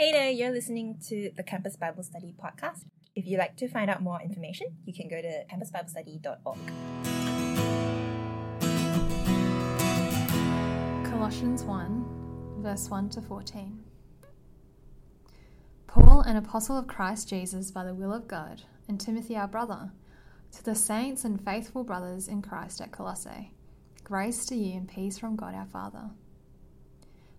Hey there, you're listening to the Campus Bible Study podcast. If you'd like to find out more information, you can go to campusbiblestudy.org. Colossians 1, verse 1 to 14. Paul, an apostle of Christ Jesus by the will of God, and Timothy, our brother, to the saints and faithful brothers in Christ at Colossae, grace to you and peace from God our Father.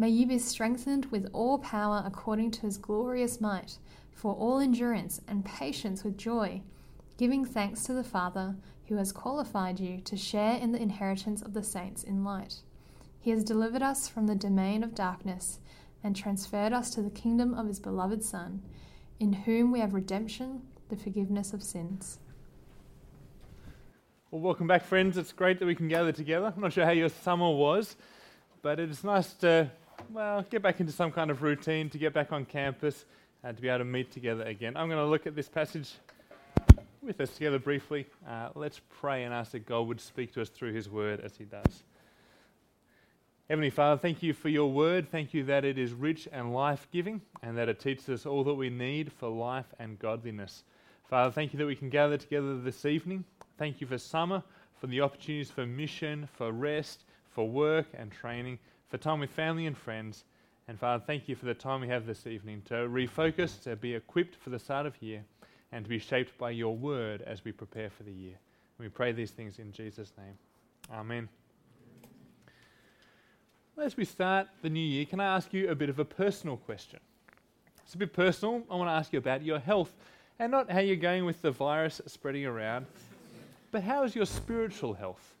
May you be strengthened with all power according to his glorious might, for all endurance and patience with joy, giving thanks to the Father who has qualified you to share in the inheritance of the saints in light. He has delivered us from the domain of darkness and transferred us to the kingdom of his beloved Son, in whom we have redemption, the forgiveness of sins. Well, welcome back, friends. It's great that we can gather together. I'm not sure how your summer was, but it's nice to well, get back into some kind of routine, to get back on campus, uh, to be able to meet together again. I'm going to look at this passage with us together briefly. Uh, let's pray and ask that God would speak to us through His word as He does. Heavenly Father, thank you for your word. Thank you that it is rich and life giving and that it teaches us all that we need for life and godliness. Father, thank you that we can gather together this evening. Thank you for summer, for the opportunities for mission, for rest, for work and training for time with family and friends. And Father, thank you for the time we have this evening to refocus, to be equipped for the start of year, and to be shaped by your word as we prepare for the year. And we pray these things in Jesus' name. Amen. As we start the new year, can I ask you a bit of a personal question? It's a bit personal. I want to ask you about your health and not how you're going with the virus spreading around, but how is your spiritual health?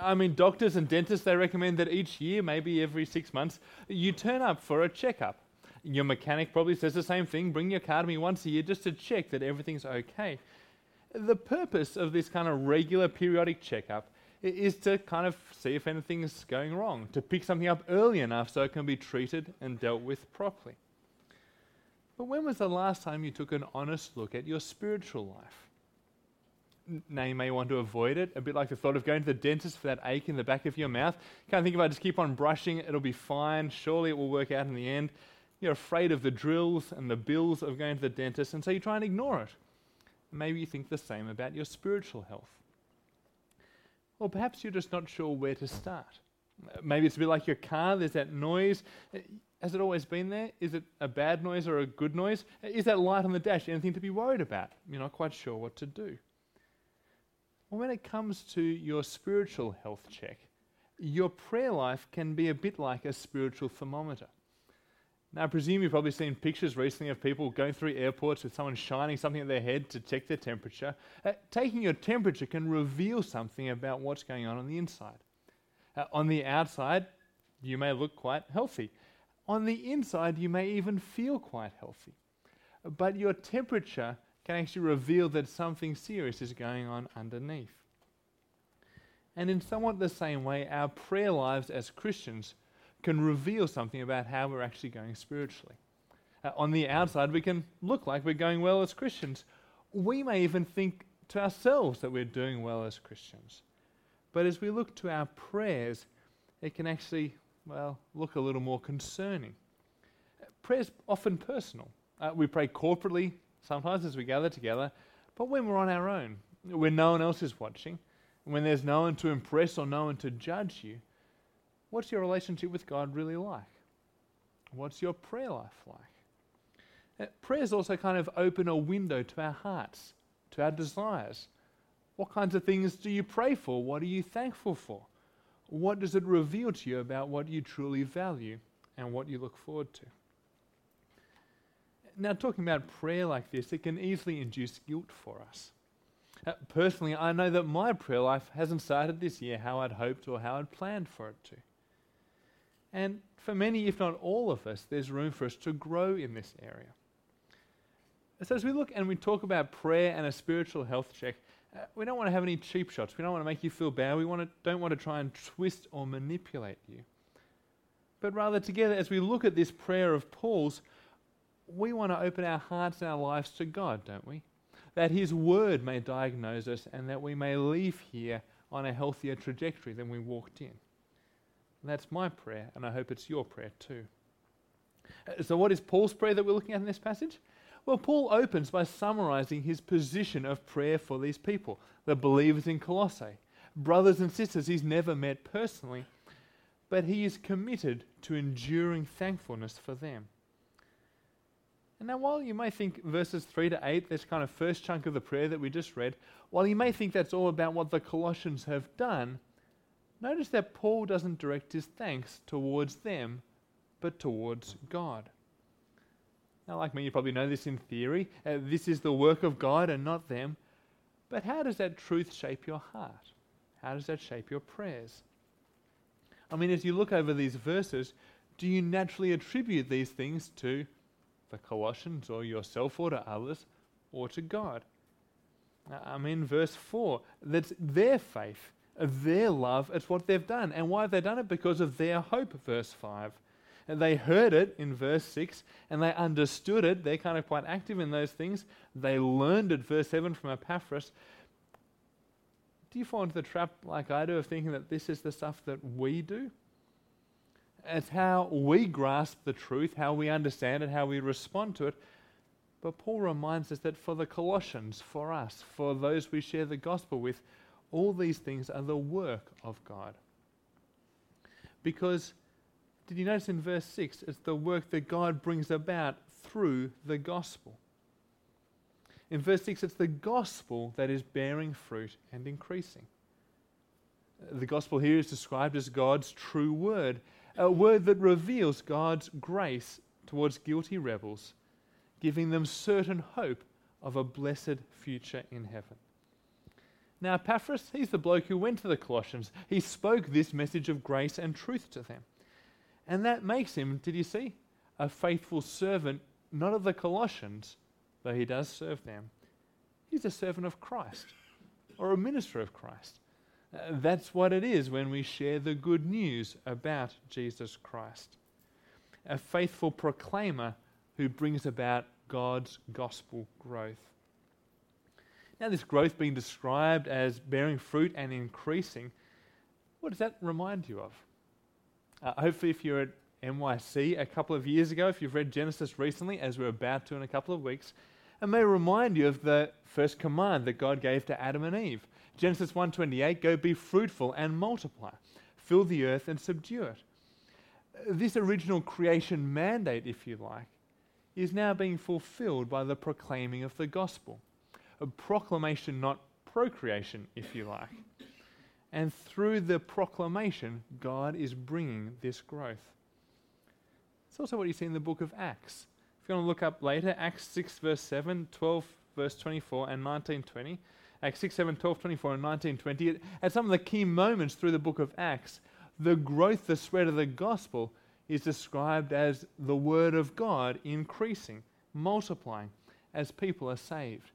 I mean, doctors and dentists, they recommend that each year, maybe every six months, you turn up for a checkup. Your mechanic probably says the same thing bring your car to me once a year just to check that everything's okay. The purpose of this kind of regular periodic checkup is to kind of see if anything's going wrong, to pick something up early enough so it can be treated and dealt with properly. But when was the last time you took an honest look at your spiritual life? Now you may want to avoid it. A bit like the thought of going to the dentist for that ache in the back of your mouth. Can't think about just keep on brushing, it'll be fine. Surely it will work out in the end. You're afraid of the drills and the bills of going to the dentist, and so you try and ignore it. Maybe you think the same about your spiritual health. Or perhaps you're just not sure where to start. Maybe it's a bit like your car, there's that noise. Has it always been there? Is it a bad noise or a good noise? Is that light on the dash anything to be worried about? You're not quite sure what to do. When it comes to your spiritual health check, your prayer life can be a bit like a spiritual thermometer. Now, I presume you've probably seen pictures recently of people going through airports with someone shining something at their head to check their temperature. Uh, taking your temperature can reveal something about what's going on on the inside. Uh, on the outside, you may look quite healthy. On the inside, you may even feel quite healthy. But your temperature can actually reveal that something serious is going on underneath. And in somewhat the same way, our prayer lives as Christians can reveal something about how we're actually going spiritually. Uh, on the outside, we can look like we're going well as Christians. We may even think to ourselves that we're doing well as Christians. But as we look to our prayers, it can actually, well, look a little more concerning. Prayer's often personal. Uh, we pray corporately sometimes as we gather together, but when we're on our own, when no one else is watching, when there's no one to impress or no one to judge you, what's your relationship with God really like? What's your prayer life like? Uh, prayers also kind of open a window to our hearts, to our desires? What kinds of things do you pray for? What are you thankful for? What does it reveal to you about what you truly value and what you look forward to? Now, talking about prayer like this, it can easily induce guilt for us. Uh, personally, I know that my prayer life hasn't started this year how I'd hoped or how I'd planned for it to. And for many, if not all of us, there's room for us to grow in this area. So, as we look and we talk about prayer and a spiritual health check, uh, we don't want to have any cheap shots. We don't want to make you feel bad. We want to, don't want to try and twist or manipulate you. But rather, together, as we look at this prayer of Paul's, we want to open our hearts and our lives to God, don't we? That His Word may diagnose us and that we may leave here on a healthier trajectory than we walked in. That's my prayer, and I hope it's your prayer too. Uh, so, what is Paul's prayer that we're looking at in this passage? Well, Paul opens by summarizing his position of prayer for these people, the believers in Colossae, brothers and sisters he's never met personally, but he is committed to enduring thankfulness for them. And now, while you may think verses 3 to 8, this kind of first chunk of the prayer that we just read, while you may think that's all about what the Colossians have done, notice that Paul doesn't direct his thanks towards them, but towards God. Now, like me, you probably know this in theory. Uh, this is the work of God and not them. But how does that truth shape your heart? How does that shape your prayers? I mean, as you look over these verses, do you naturally attribute these things to the Colossians or yourself or to others or to God? I mean, verse 4, that's their faith, their love, it's what they've done. And why have they done it? Because of their hope, verse 5. And they heard it in verse 6 and they understood it. They're kind of quite active in those things. They learned it, verse 7 from Epaphras. Do you fall into the trap, like I do, of thinking that this is the stuff that we do? It's how we grasp the truth, how we understand it, how we respond to it. But Paul reminds us that for the Colossians, for us, for those we share the gospel with, all these things are the work of God. Because did you notice in verse 6? It's the work that God brings about through the gospel. In verse 6, it's the gospel that is bearing fruit and increasing. The gospel here is described as God's true word, a word that reveals God's grace towards guilty rebels, giving them certain hope of a blessed future in heaven. Now, Epaphras, he's the bloke who went to the Colossians. He spoke this message of grace and truth to them. And that makes him, did you see, a faithful servant, not of the Colossians, though he does serve them. He's a servant of Christ or a minister of Christ. That's what it is when we share the good news about Jesus Christ. A faithful proclaimer who brings about God's gospel growth. Now, this growth being described as bearing fruit and increasing, what does that remind you of? Uh, hopefully, if you're at NYC a couple of years ago, if you've read Genesis recently, as we're about to in a couple of weeks, it may remind you of the first command that God gave to Adam and Eve. Genesis 1:28, go be fruitful and multiply, fill the earth and subdue it. This original creation mandate, if you like, is now being fulfilled by the proclaiming of the gospel. A proclamation, not procreation, if you like. And through the proclamation, God is bringing this growth. It's also what you see in the book of Acts. If you want to look up later, Acts 6, verse 7, 12, verse 24, and 19, 20. Acts 6, 7, 12, 24, and 19, 20. At some of the key moments through the book of Acts, the growth, the spread of the gospel is described as the word of God increasing, multiplying, as people are saved.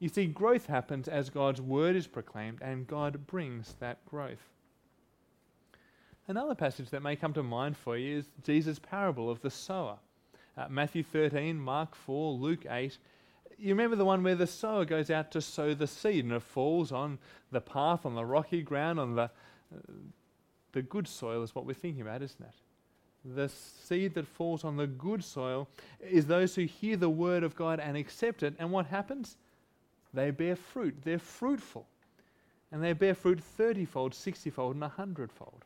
You see, growth happens as God's word is proclaimed, and God brings that growth. Another passage that may come to mind for you is Jesus' parable of the sower. Uh, Matthew 13, Mark 4, Luke 8. You remember the one where the sower goes out to sow the seed and it falls on the path, on the rocky ground, on the, uh, the good soil, is what we're thinking about, isn't it? The seed that falls on the good soil is those who hear the word of God and accept it. And what happens? They bear fruit. They're fruitful. And they bear fruit 30 fold, 60 fold, and 100 fold.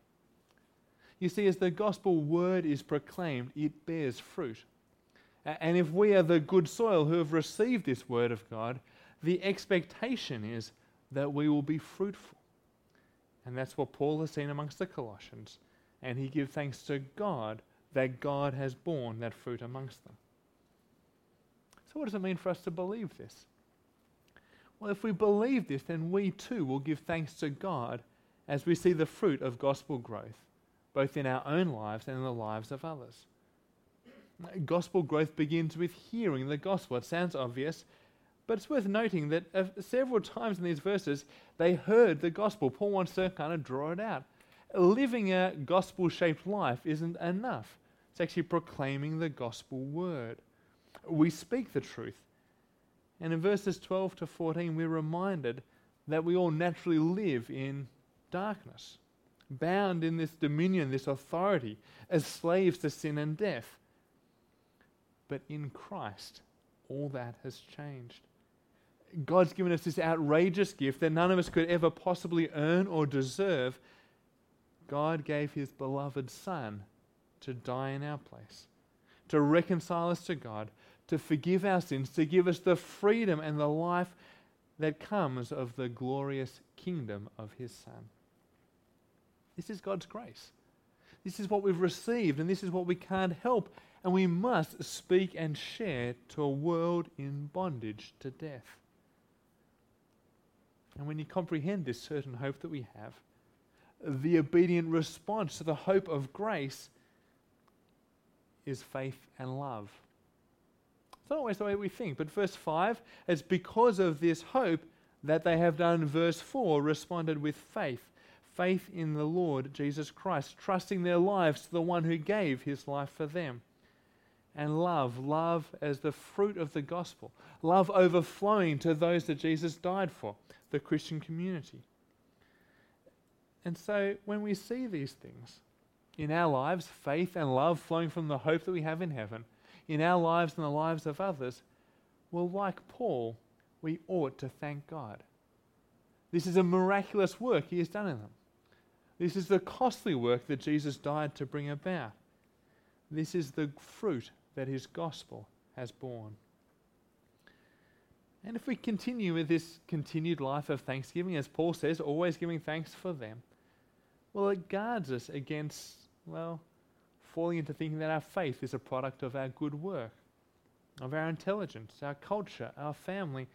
You see, as the gospel word is proclaimed, it bears fruit. And if we are the good soil who have received this word of God, The expectation is that we will be fruitful. And that's what Paul has seen amongst the Colossians. And he gives thanks to God that God has borne that fruit amongst them. So, what does it mean for us to believe this? Well, if we believe this, then we too will give thanks to God as we see the fruit of gospel growth, both in our own lives and in the lives of others. Gospel growth begins with hearing the gospel. It sounds obvious, but it's worth noting that uh, several times in these verses they heard the gospel. Paul wants to kind of draw it out. Living a gospel shaped life isn't enough, it's actually proclaiming the gospel word. We speak the truth. And in verses 12 to 14, we're reminded that we all naturally live in darkness, bound in this dominion, this authority, as slaves to sin and death. But in Christ, all that has changed. God's given us this outrageous gift that none of us could ever possibly earn or deserve. God gave his beloved Son to die in our place, to reconcile us to God, to forgive our sins, to give us the freedom and the life that comes of the glorious kingdom of his Son. This is God's grace. This is what we've received, and this is what we can't help and we must speak and share to a world in bondage to death. And when you comprehend this certain hope that we have, the obedient response to the hope of grace is faith and love. It's not always the way we think, but verse 5, it's because of this hope that they have done, verse 4, responded with faith. Faith in the Lord Jesus Christ, trusting their lives to the one who gave his life for them and love, love as the fruit of the gospel, love overflowing to those that Jesus died for, the Christian community. And so when we see these things in our lives, faith and love flowing from the hope that we have in heaven, in our lives and the lives of others, well, like Paul, we ought to thank God. This is a miraculous work he has done in them. This is the costly work that Jesus died to bring about. This is the fruit that his gospel has borne. And if we continue with this continued life of thanksgiving, as Paul says, always giving thanks for them, well, it guards us against, well, falling into thinking that our faith is a product of our good work, of our intelligence, our culture, our family.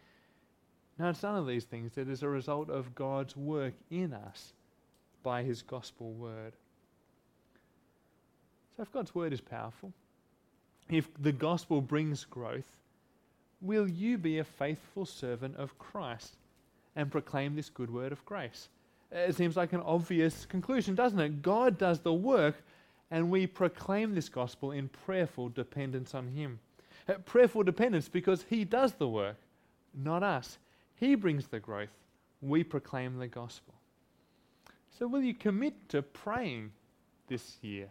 No, it's none of these things. It is a result of God's work in us by his gospel word. So if God's word is powerful, if the gospel brings growth, will you be a faithful servant of Christ and proclaim this good word of grace? It seems like an obvious conclusion, doesn't it? God does the work, and we proclaim this gospel in prayerful dependence on Him. Uh, prayerful dependence because He does the work, not us. He brings the growth. We proclaim the gospel. So, will you commit to praying this year?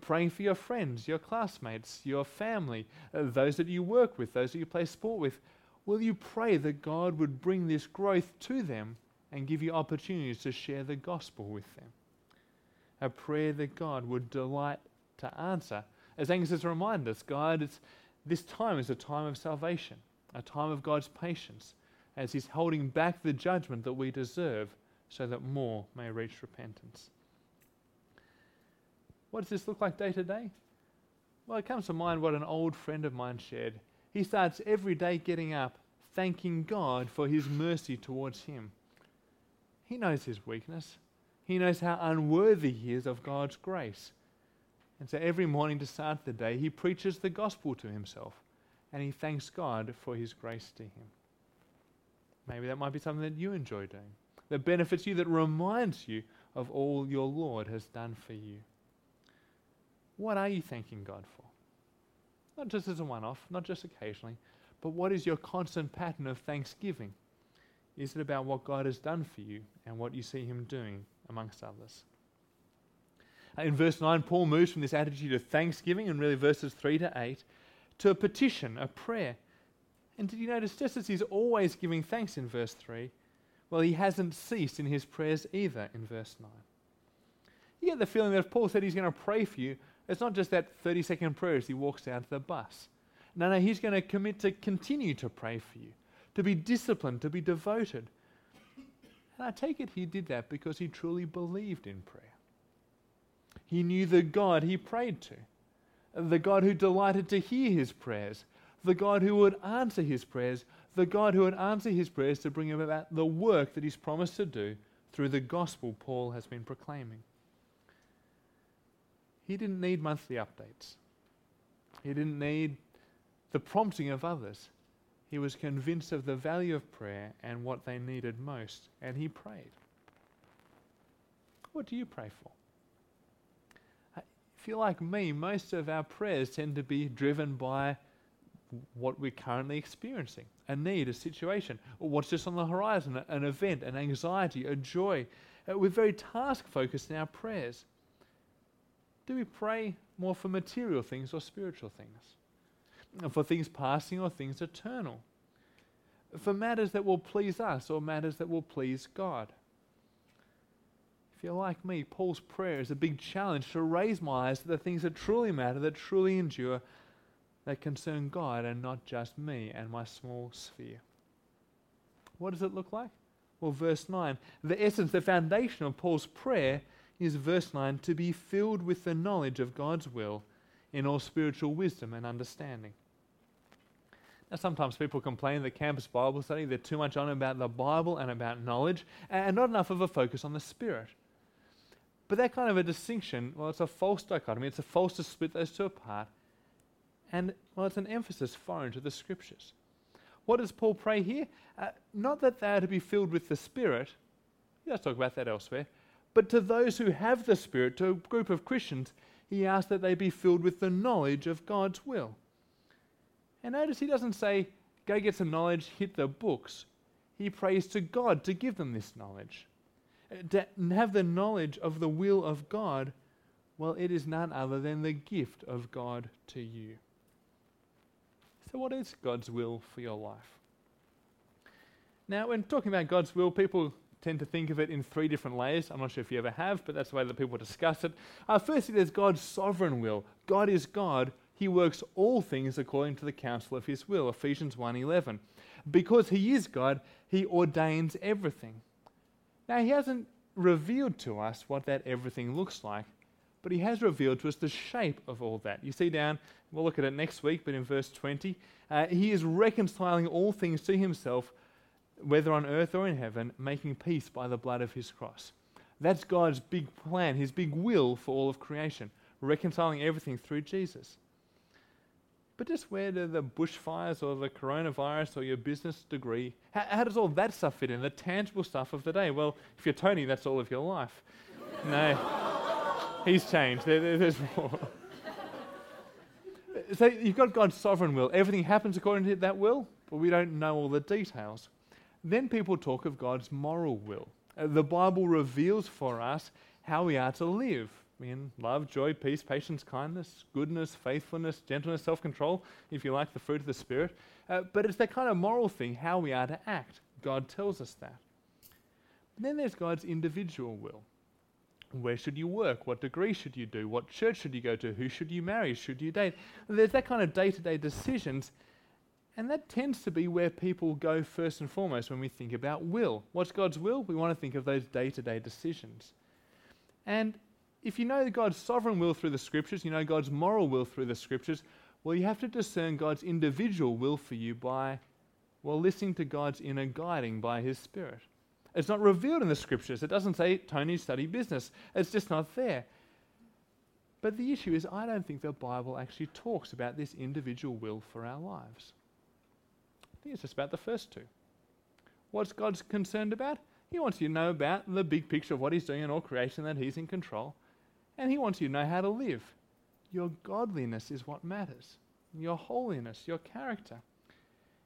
praying for your friends, your classmates, your family, uh, those that you work with, those that you play sport with. Will you pray that God would bring this growth to them and give you opportunities to share the gospel with them? A prayer that God would delight to answer. As Angus has reminded us, God, this time is a time of salvation, a time of God's patience, as He's holding back the judgment that we deserve so that more may reach repentance. What does this look like day to day? Well, it comes to mind what an old friend of mine shared. He starts every day getting up, thanking God for his mercy towards him. He knows his weakness. He knows how unworthy he is of God's grace. And so every morning to start the day, he preaches the gospel to himself and he thanks God for his grace to him. Maybe that might be something that you enjoy doing, that benefits you, that reminds you of all your Lord has done for you. What are you thanking God for? Not just as a one off, not just occasionally, but what is your constant pattern of thanksgiving? Is it about what God has done for you and what you see Him doing amongst others? Uh, in verse 9, Paul moves from this attitude of thanksgiving, and really verses 3 to 8, to a petition, a prayer. And did you notice, just as he's always giving thanks in verse 3, well, he hasn't ceased in his prayers either in verse 9. You get the feeling that if Paul said he's going to pray for you, it's not just that 30 second prayer as he walks down to the bus. No, no, he's going to commit to continue to pray for you, to be disciplined, to be devoted. And I take it he did that because he truly believed in prayer. He knew the God he prayed to, the God who delighted to hear his prayers, the God who would answer his prayers, the God who would answer his prayers to bring about the work that he's promised to do through the gospel Paul has been proclaiming. He didn't need monthly updates. He didn't need the prompting of others. He was convinced of the value of prayer and what they needed most, and he prayed. What do you pray for? Uh, if you're like me, most of our prayers tend to be driven by what we're currently experiencing a need, a situation, or what's just on the horizon, an event, an anxiety, a joy. Uh, we're very task focused in our prayers. Do we pray more for material things or spiritual things? For things passing or things eternal? For matters that will please us or matters that will please God? If you're like me, Paul's prayer is a big challenge to raise my eyes to the things that truly matter, that truly endure, that concern God and not just me and my small sphere. What does it look like? Well, verse 9, the essence, the foundation of Paul's prayer is verse 9 to be filled with the knowledge of God's will in all spiritual wisdom and understanding. Now, sometimes people complain that campus Bible study, they're too much on about the Bible and about knowledge, and not enough of a focus on the Spirit. But that kind of a distinction, well, it's a false dichotomy. It's a false to split those two apart. And, well, it's an emphasis foreign to the Scriptures. What does Paul pray here? Uh, not that they are to be filled with the Spirit. He does talk about that elsewhere. But to those who have the Spirit, to a group of Christians, he asks that they be filled with the knowledge of God's will. And notice he doesn't say, go get some knowledge, hit the books. He prays to God to give them this knowledge. Uh, to have the knowledge of the will of God, well, it is none other than the gift of God to you. So, what is God's will for your life? Now, when talking about God's will, people tend to think of it in three different layers. I'm not sure if you ever have, but that's the way that people discuss it. Uh, firstly, there's God's sovereign will. God is God. He works all things according to the counsel of his will. Ephesians 1:11. Because he is God, he ordains everything. Now, he hasn't revealed to us what that everything looks like, but he has revealed to us the shape of all that. You see down, we'll look at it next week, but in verse 20, uh, he is reconciling all things to himself whether on earth or in heaven, making peace by the blood of his cross. That's God's big plan, his big will for all of creation, reconciling everything through Jesus. But just where do the bushfires or the coronavirus or your business degree, how, how, does all that stuff fit in? The tangible stuff of the day? Well, if you're Tony, that's all of your life. no, he's changed. There, there, there's more. So you've got God's sovereign will. Everything happens according to that will, but we don't know all the details. Then people talk of God's moral will. Uh, the Bible reveals for us how we are to live in love, joy, peace, patience, kindness, goodness, faithfulness, gentleness, self control, if you like, the fruit of the Spirit. Uh, but it's that kind of moral thing, how we are to act. God tells us that. then there's God's individual will. Where should you work? What degree should you do? What church should you go to? Who should you marry? Should you date? There's that kind of day to day decisions and that tends to be where people go first and foremost when we think about will. What's God's will? We want to think of those day to day decisions. And if you know God's sovereign will through the scriptures, you know God's moral will through the scriptures, well, you have to discern God's individual will for you by, well, listening to God's inner guiding by His Spirit. It's not revealed in the scriptures. It doesn't say, Tony, study business. It's just not there. But the issue is, I don't think the Bible actually talks about this individual will for our lives I think it's just about the first two. What's God's concerned about? He wants you to know about the big picture of what He's doing in all creation, that He's in control. And He wants you to know how to live. Your godliness is what matters, your holiness, your character.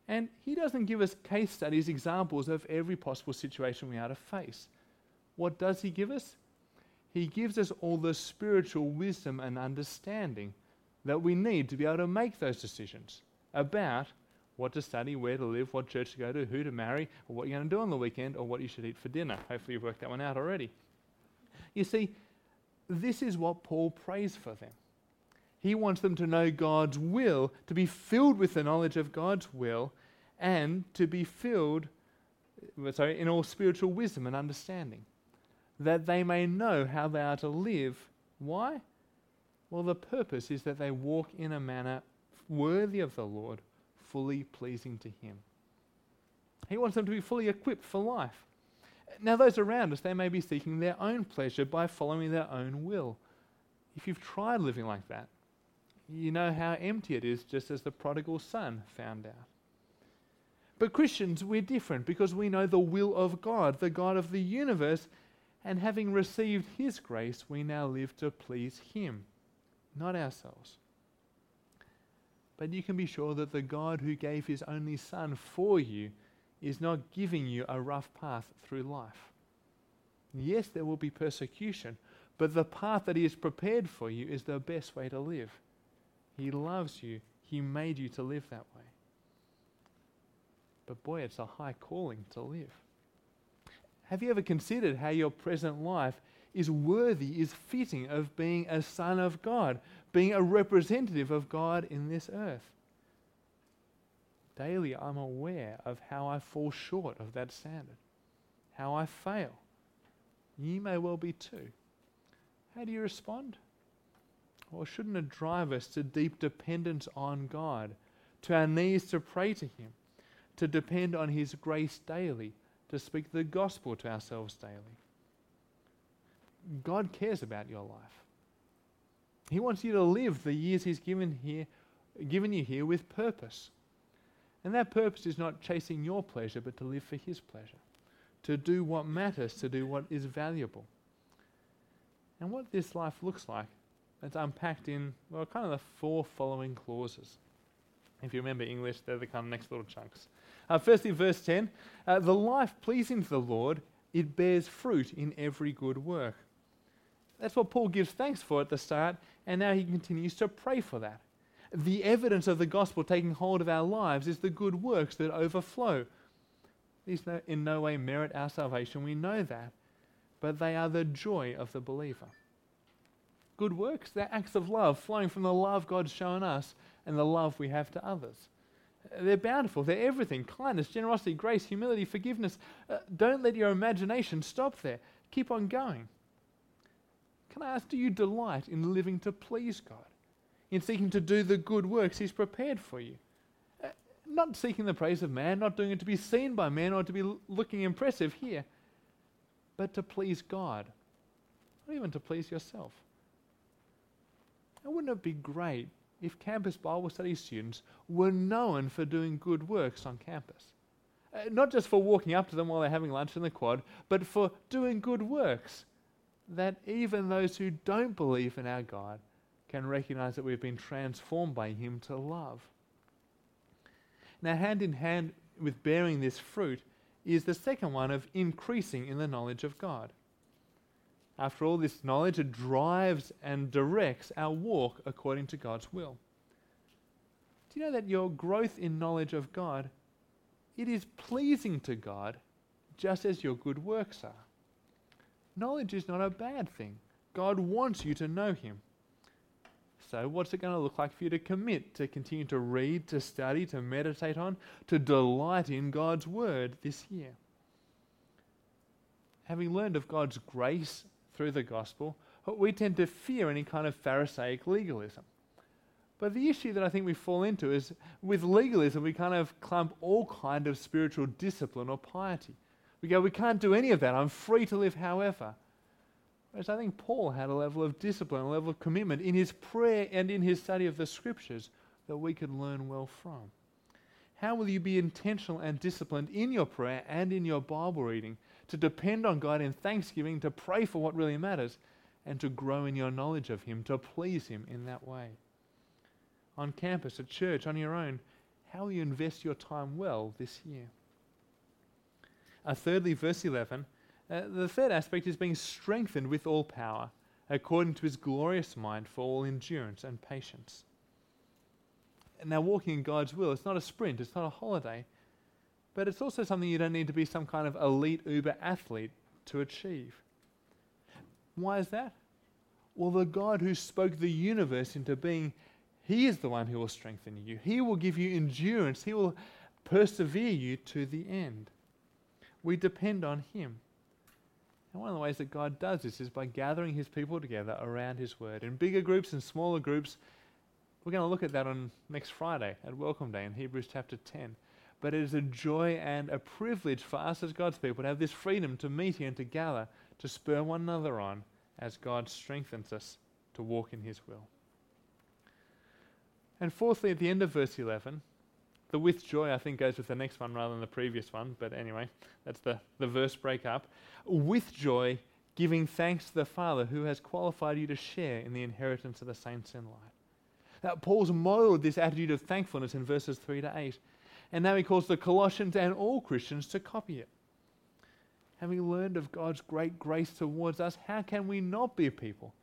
And He doesn't give us case studies, examples of every possible situation we are to face. What does He give us? He gives us all the spiritual wisdom and understanding that we need to be able to make those decisions about what to study, where to live, what church to go to, who to marry, or what you're going to do on the weekend, or what you should eat for dinner. Hopefully, you've worked that one out already. You see, this is what Paul prays for them. He wants them to know God's will, to be filled with the knowledge of God's will, and to be filled, sorry, in all spiritual wisdom and understanding, that they may know how they are to live. Why? Well, the purpose is that they walk in a manner worthy of the Lord, fully pleasing to Him. He wants them to be fully equipped for life. Now, those around us, they may be seeking their own pleasure by following their own will. If you've tried living like that, you know how empty it is, just as the prodigal son found out. But Christians, we're different because we know the will of God, the God of the universe, and having received His grace, we now live to please Him, not ourselves. But you can be sure that the God who gave His only Son for you is not giving you a rough path through life. Yes, there will be persecution, but the path that He has prepared for you is the best way to live. He loves you, He made you to live that way. But boy, it's a high calling to live. Have you ever considered how your present life is worthy, is fitting of being a son of God, being a representative of God in this earth? Daily, I'm aware of how I fall short of that standard, how I fail. You may well be too. How do you respond? Well, shouldn't it drive us to deep dependence on God, to our knees to pray to Him, to depend on His grace daily? to speak the gospel to ourselves daily. God cares about your life. He wants you to live the years He's given here, given you here with purpose. And that purpose is not chasing your pleasure, but to live for His pleasure, to do what matters, to do what is valuable. And what this life looks like, it's unpacked in, well, kind of the four following clauses. If you remember English, they're the kind of next little chunks. Uh, firstly, verse 10 uh, the life pleasing to the Lord, it bears fruit in every good work. That's what Paul gives thanks for at the start, and now he continues to pray for that. The evidence of the gospel taking hold of our lives is the good works that overflow. These in no way merit our salvation, we know that, but they are the joy of the believer. Good works, they're acts of love flowing from the love God's shown us and the love we have to others. They're bountiful. They're everything kindness, generosity, grace, humility, forgiveness. Uh, don't let your imagination stop there. Keep on going. Can I ask, do you delight in living to please God? In seeking to do the good works He's prepared for you? Uh, not seeking the praise of man, not doing it to be seen by man or to be l- looking impressive here, but to please God, not even to please yourself. And wouldn't it be great if campus Bible study students were known for doing good works on campus. Uh, not just for walking up to them while they're having lunch in the quad, but for doing good works that even those who don't believe in our God can recognize that we've been transformed by Him to love. Now, hand in hand with bearing this fruit is the second one of increasing in the knowledge of God. After all, this knowledge it drives and directs our walk according to God's will. Do you know that your growth in knowledge of God, it is pleasing to God just as your good works are. Knowledge is not a bad thing. God wants you to know Him. So, what's it going to look like for you to commit, to continue to read, to study, to meditate on, to delight in God's Word this year? Having learned of God's grace through the gospel, we tend to fear any kind of Pharisaic legalism. But the issue that I think we fall into is with legalism, we kind of clump all kind of spiritual discipline or piety. We go, we can't do any of that. I'm free to live however. Whereas I think Paul had a level of discipline, a level of commitment in his prayer and in his study of the scriptures that we can learn well from. How will you be intentional and disciplined in your prayer and in your Bible reading to depend on God in thanksgiving, to pray for what really matters, and to grow in your knowledge of Him, to please Him in that way. On campus, at church, on your own, how will you invest your time well this year? Uh, thirdly, verse 11, uh, the third aspect is being strengthened with all power, according to his glorious mind, for all endurance and patience. Now, walking in God's will, it's not a sprint, it's not a holiday, but it's also something you don't need to be some kind of elite Uber athlete to achieve. Why is that? Well, the God who spoke the universe into being, He is the one who will strengthen you. He will give you endurance. He will persevere you to the end. We depend on Him. And one of the ways that God does this is by gathering His people together around His Word in bigger groups and smaller groups. We're going to look at that on next Friday at Welcome Day in Hebrews chapter 10. But it is a joy and a privilege for us as God's people to have this freedom to meet here and to gather, to spur one another on as God strengthens us to walk in His will. And fourthly, at the end of verse 11, the with joy, I think, goes with the next one rather than the previous one. But anyway, that's the, the verse break up. With joy, giving thanks to the Father who has qualified you to share in the inheritance of the saints in light. Now, Paul's modeled this attitude of thankfulness in verses 3 to 8. And now he calls the Colossians and all Christians to copy it. Having learned of God's great grace towards us, how can we not be a people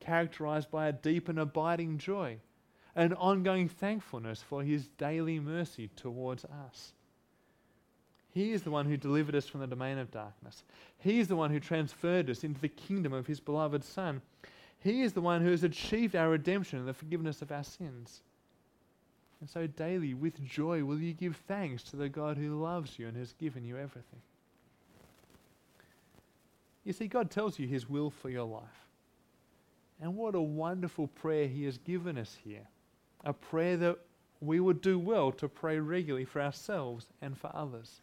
characterized by a deep and abiding joy? an ongoing thankfulness for his daily mercy towards us. He is the one who delivered us from the domain of darkness. He is the one who transferred us into the kingdom of his beloved Son. He is the one who has achieved our redemption and the forgiveness of our sins. And so daily, with joy, will you give thanks to the God who loves you and has given you everything. You see, God tells you his will for your life. And what a wonderful prayer he has given us here a prayer that we would do well to pray regularly for ourselves and for others.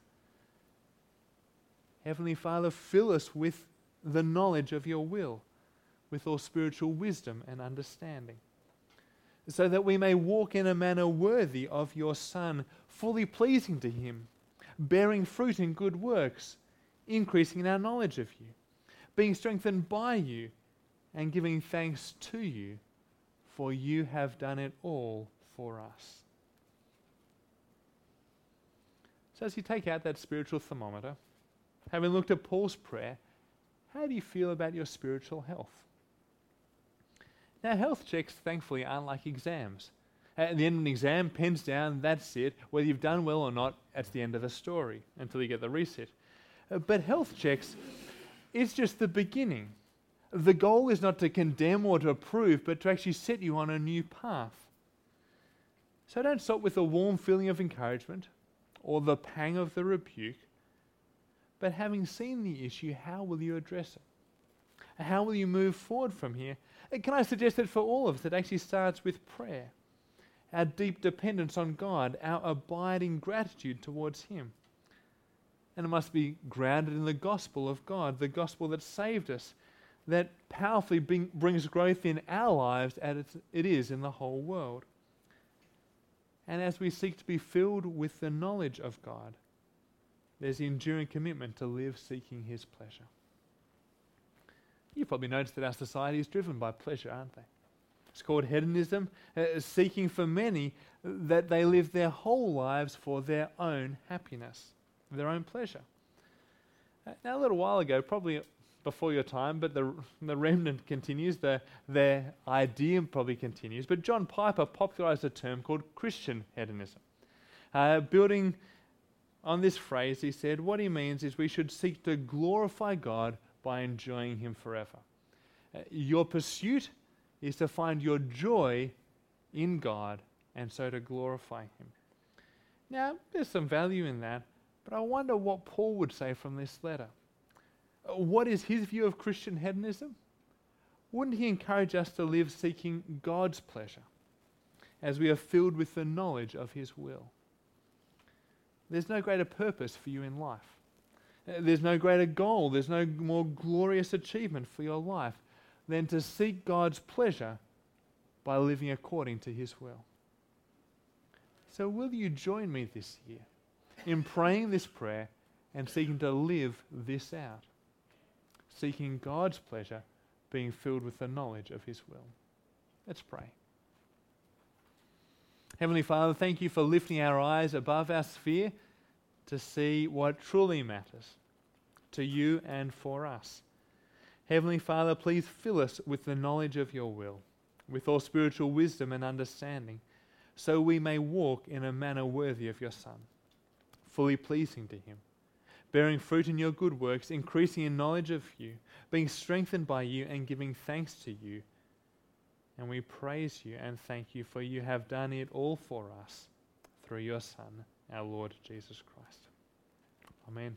Heavenly Father, fill us with the knowledge of your will, with all spiritual wisdom and understanding, so that we may walk in a manner worthy of your Son, fully pleasing to him, bearing fruit in good works, increasing in our knowledge of you, being strengthened by you, and giving thanks to you for you have done it all for us. So, as you take out that spiritual thermometer, having looked at Paul's prayer, how do you feel about your spiritual health? Now, health checks, thankfully, aren't like exams. At the end of an exam, pens down, that's it. Whether you've done well or not, that's the end of the story until you get the reset. Uh, but health checks, it's just the beginning the goal is not to condemn or to approve, but to actually set you on a new path. So don't stop with a warm feeling of encouragement or the pang of the rebuke, but having seen the issue, how will you address it? How will you move forward from here? And can I suggest that for all of us, it actually starts with prayer, our deep dependence on God, our abiding gratitude towards Him. And it must be grounded in the gospel of God, the gospel that saved us that powerfully bring, brings growth in our lives as it is in the whole world. And as we seek to be filled with the knowledge of God, there's the enduring commitment to live seeking His pleasure. You've probably noticed that our society is driven by pleasure, aren't they? It's called hedonism, uh, seeking for many that they live their whole lives for their own happiness, their own pleasure. Uh, now, a little while ago, probably before your time, but the, the remnant continues, the, their idea probably continues. But John Piper popularized a term called Christian hedonism. Uh, building on this phrase, he said, what he means is we should seek to glorify God by enjoying Him forever. Uh, your pursuit is to find your joy in God and so to glorify Him. Now, there's some value in that, but I wonder what Paul would say from this letter. What is his view of Christian hedonism? Wouldn't he encourage us to live seeking God's pleasure as we are filled with the knowledge of his will? There's no greater purpose for you in life. There's no greater goal, there's no more glorious achievement for your life than to seek God's pleasure by living according to His will. So, will you join me this year in praying this prayer and seeking to live this out? seeking God's pleasure, being filled with the knowledge of His will. Let's pray. Heavenly Father, thank you for lifting our eyes above our sphere to see what truly matters to you and for us. Heavenly Father, please fill us with the knowledge of your will, with all spiritual wisdom and understanding, so we may walk in a manner worthy of your Son, fully pleasing to him bearing fruit in your good works, increasing in knowledge of you, being strengthened by you, and giving thanks to you. And we praise you and thank you, for you have done it all for us through your Son our Lord Jesus Christ. Amen.